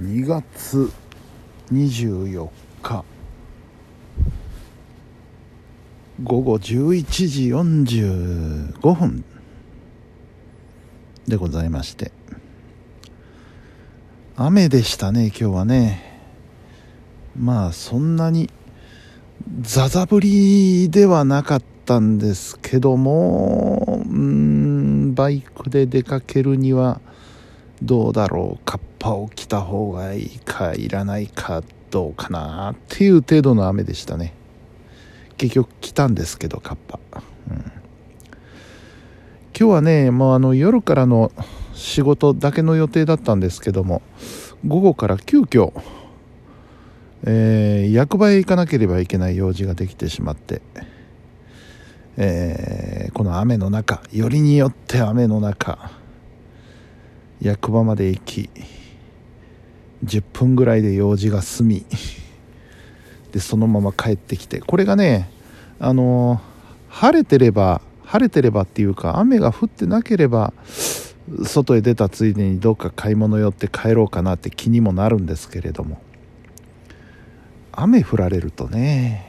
2月24日。午後11時45分。でございまして。雨でしたね今日はね。まあそんなにザザ降りではなかったんですけどもうんバイクで出かけるにはどうだろう？カッパを着た方がいいかいらないかどうかなっていう程度の雨でしたね。結局来たんですけどカッパ、うん、今日はねもうあの夜からの仕事だけの予定だったんですけども午後から急遽えー、役場へ行かなければいけない用事ができてしまって、えー、この雨の中よりによって雨の中役場まで行き10分ぐらいで用事が済みでそのまま帰ってきて。これがねあの晴れてれば晴れてればっていうか雨が降ってなければ外へ出たついでにどっか買い物寄って帰ろうかなって気にもなるんですけれども。雨降られるとね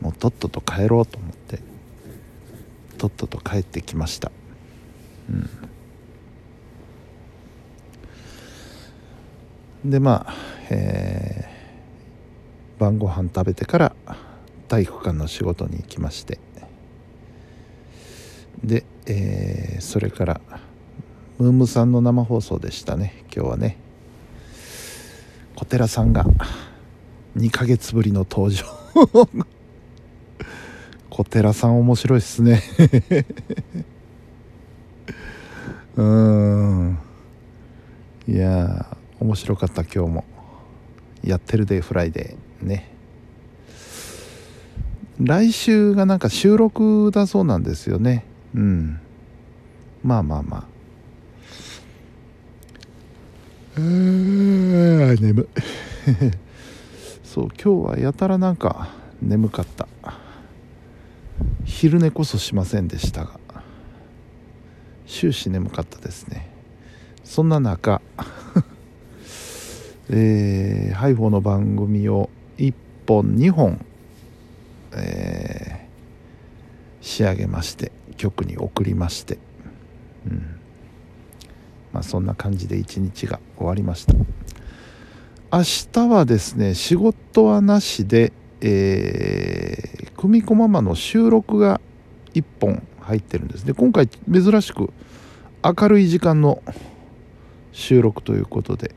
もうとっとと帰ろうと思ってとっとと帰ってきました。うん。でまあえー、晩ご飯食べてから体育館の仕事に行きまして。で、えー、それからムームさんの生放送でしたね。今日はね。小寺さんが2ヶ月ぶりの登場。小寺さん面白いっすね。うん。いや面白かった今日も。やってるデーフライデーね。来週がなんか収録だそうなんですよね。うん。まあまあまあ。うー眠。い そう今日はやたらなんか眠かった。昼寝こそしませんでしたが。終始眠かったですね。そんな中えー、ハイフォーの番組を1本2本、えー、仕上げまして局に送りまして、うん。まあ、そんな感じで一日が終わりました。明日はですね仕事はなしで、えー、久美子ママの収録が1本入ってるんです。ね今回珍しく明るい時間の収録ということで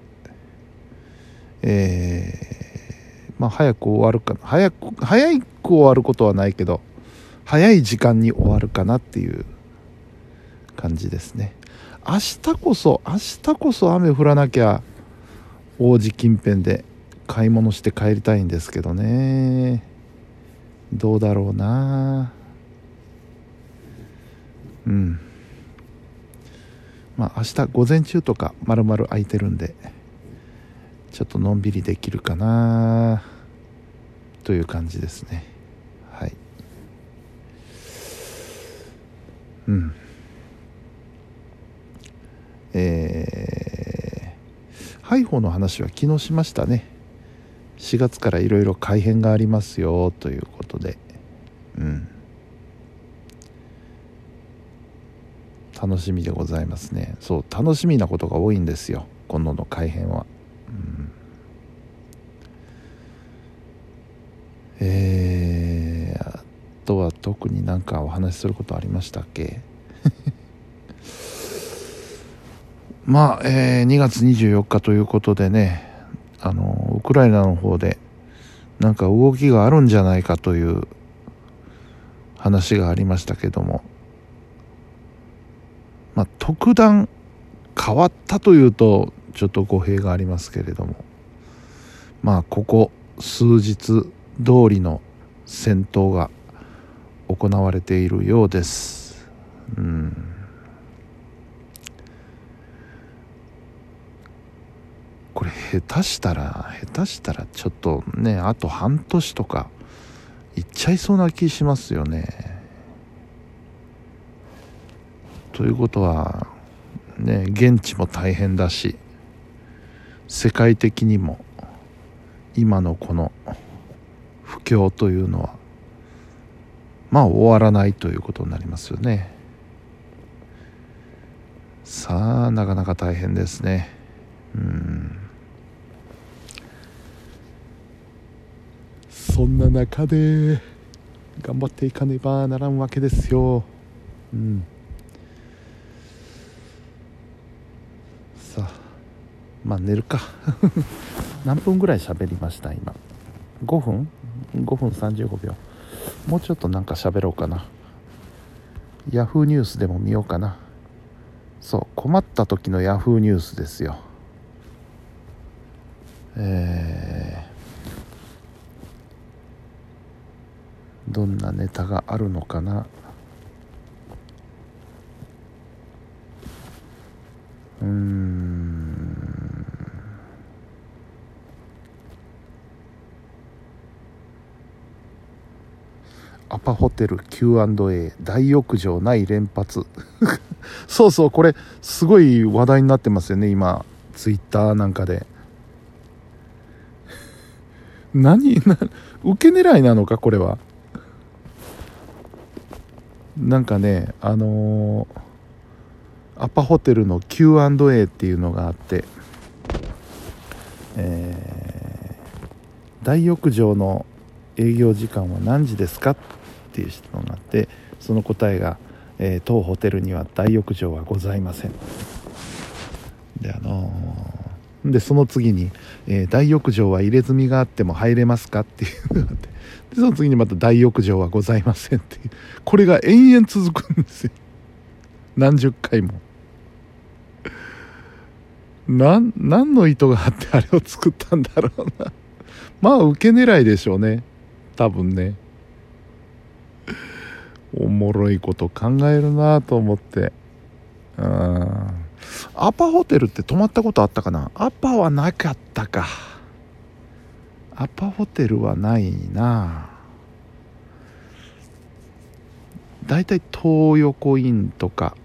えー、まあ早く終わるかな。早く早く終わることはないけど早い時間に終わるかなっていう感じですね。明日こそ明日こそ雨降らなきゃ王子近辺で買い物して帰りたいんですけどね。どうだろうな。うん。まあ明日午前中とかまるまる空いてるんで。ちょっとのんびりできるかなという感じですね。はい。うん。えーハイホーの話は昨日しましたね。4月からいろいろ改変がありますよということで。うん。楽しみでございますね。そう楽しみなことが多いんですよ今度の改編は、うん、えー、あとは特になんかお話しすることありましたっけ？まあ、えー、2月24日ということでね、あの、ウクライナの方で、なんか動きがあるんじゃないかという話がありましたけども、まあ、特段変わったというと、ちょっと語弊がありますけれども、まあ、ここ数日通りの戦闘が行われているようです。うんこれ下手したら下手したらちょっとねあと半年とかいっちゃいそうな気しますよねということはね現地も大変だし世界的にも今のこの況というのはまあ終わらないということになりますよね。さあなかなか大変ですね。うん。そんな中で頑張っていかねばならんわけですよ。うん。さあまあ寝るか。何分ぐらい喋りました今？5分？5分35秒。もうちょっとなんか喋ろうかな。ヤフーニュースでも見ようかな。そう困った時のヤフーニュースですよ。えー、どんなネタがあるのかな。うーん。アパホテル Q&A 大浴場ない連発。そうそうこれすごい話題になってますよね今ツイッターなんかで。何な受け狙いなのかこれは。なんかねあのー、アパホテルの Q&A っていうのがあってえー、大浴場の営業時間は何時ですかっていう質問があってその答えが、えー、当ホテルには大浴場はございません。であのー、でその次に、えー、大浴場は入れ墨があっても入れますかっていうのがあってでその次にまた大浴場はございませんっていうこれが延々続くんですよ。何十回も。何の意図があってあれを作ったんだろうな。まあ受け狙いでしょうね。多分ね。おもろいこと考えるなと思って。うんアパホテルって泊まったことあったかな？アパはなかったか。アパホテルはないな。だいたい東横インとか。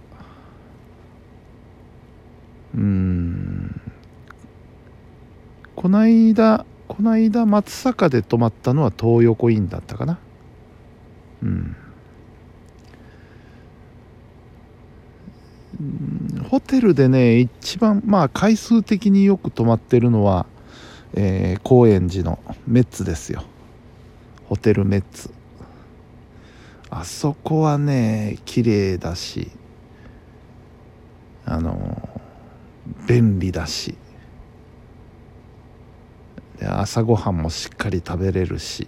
うん。こないだこないだ松阪で泊まったのは東横インだったかな。うん。ホテルでね一番まあ回数的によく泊まってるのは、えー、高円寺のメッツですよ。ホテルメッツ。あそこはね綺麗だしあの便利だし。朝ごはんもしっかり食べれるし。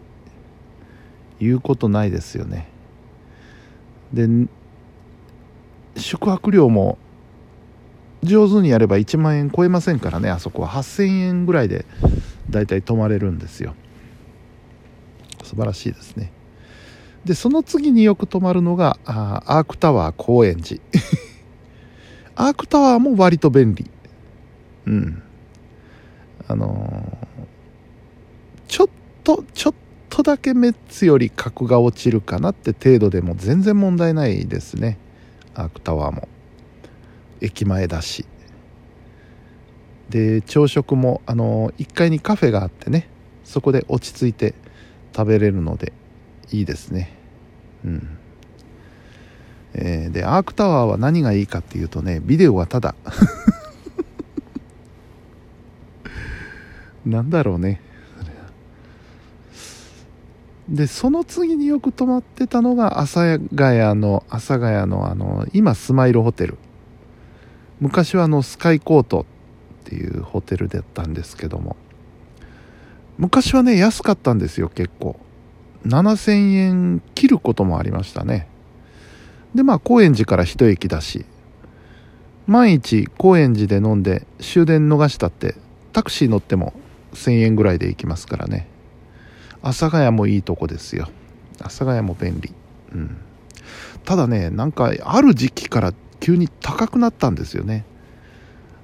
言うことないですよね。で宿泊料も上手にやれば1万円超えませんからね。あそこは8000円ぐらいでだいたい泊まれるんですよ。素晴らしいですね。でその次によく泊まるのがあアークタワー高円寺。アークタワーも割と便利。うん。あのー、ちょっとちょっとだけメッツより格が落ちるかなって程度でも全然問題ないですね。アークタワーも。駅前だし。で朝食もあの1階にカフェがあってねそこで落ち着いて食べれるのでいいですね。うん。えー、でアークタワーは何がいいかっていうとねビデオはただ なんだろうね。でその次によく泊まってたのが阿佐ヶ谷の阿佐ヶ谷のあの今スマイルホテル。昔はあのスカイコートっていうホテルだったんですけども。昔はね安かったんですよ結構。7000円切ることもありましたね。でまあ高円寺から一駅だし。万一高円寺で飲んで終電逃したってタクシー乗っても1000円ぐらいで行きますからね。阿佐ヶ谷もいいとこですよ。阿佐ヶ谷も便利。うん。ただねなんかある時期から急に高くなったんですよね。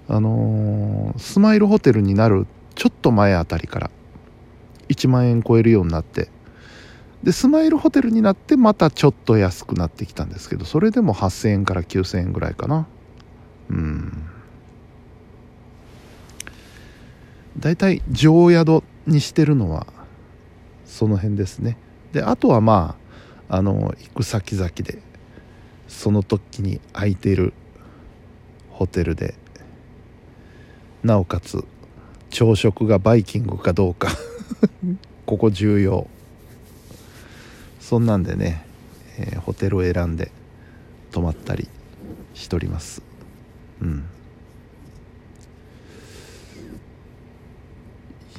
あのー、スマイルホテルになるちょっと前あたりから1万円超えるようになって。でスマイルホテルになってまたちょっと安くなってきたんですけどそれでも8000円から9000円ぐらいかな。うん。大体常宿にしてるのはその辺ですね。であとはまああの行く先々でその時に空いてるホテルでなおかつ朝食がバイキングかどうか。ここ重要。そんなんでね、えー、ホテルを選んで泊まったりしております。うん。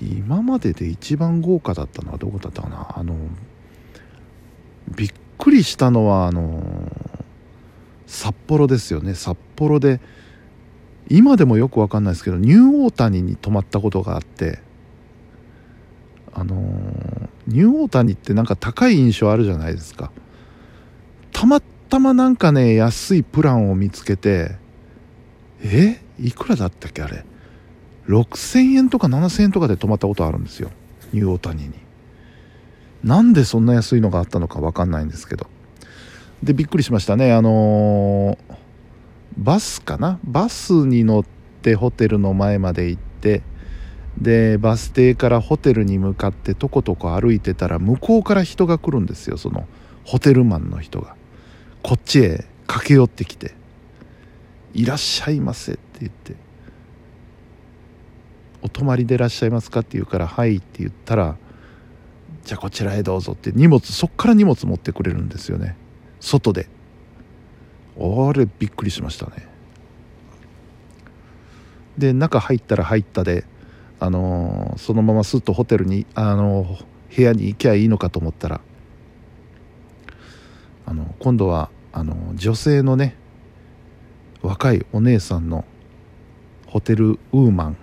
今までで一番豪華だったのはどこだったかな？あのびっくりしたのはあの札幌ですよね。札幌で今でもよく分かんないですけどニューオータニに泊まったことがあってあのニューオータニってなんか高い印象あるじゃないですか。たまたまなんかね安いプランを見つけてえ？いくらだったっけあれ？6000円とか7000円とかで泊まったことあるんですよ。ニューオータニに。なんでそんな安いのがあったのか分かんないんですけど。でびっくりしましたね。あのー、バスかな？バスに乗ってホテルの前まで行ってでバス停からホテルに向かってとことこ歩いてたら向こうから人が来るんですよ。そのホテルマンの人が。こっちへ駆け寄ってきて「いらっしゃいませ」って言って「お泊まりでいらっしゃいますか?」って言うから「はい」って言ったら「じゃあこちらへどうぞ」って荷物そっから荷物持ってくれるんですよね。外で。あれびっくりしましたね。で中入ったら入ったであのー、そのまますっとホテルに、あのー、部屋に行きゃいいのかと思ったらあの今度はあの女性のね若いお姉さんのホテルウーマン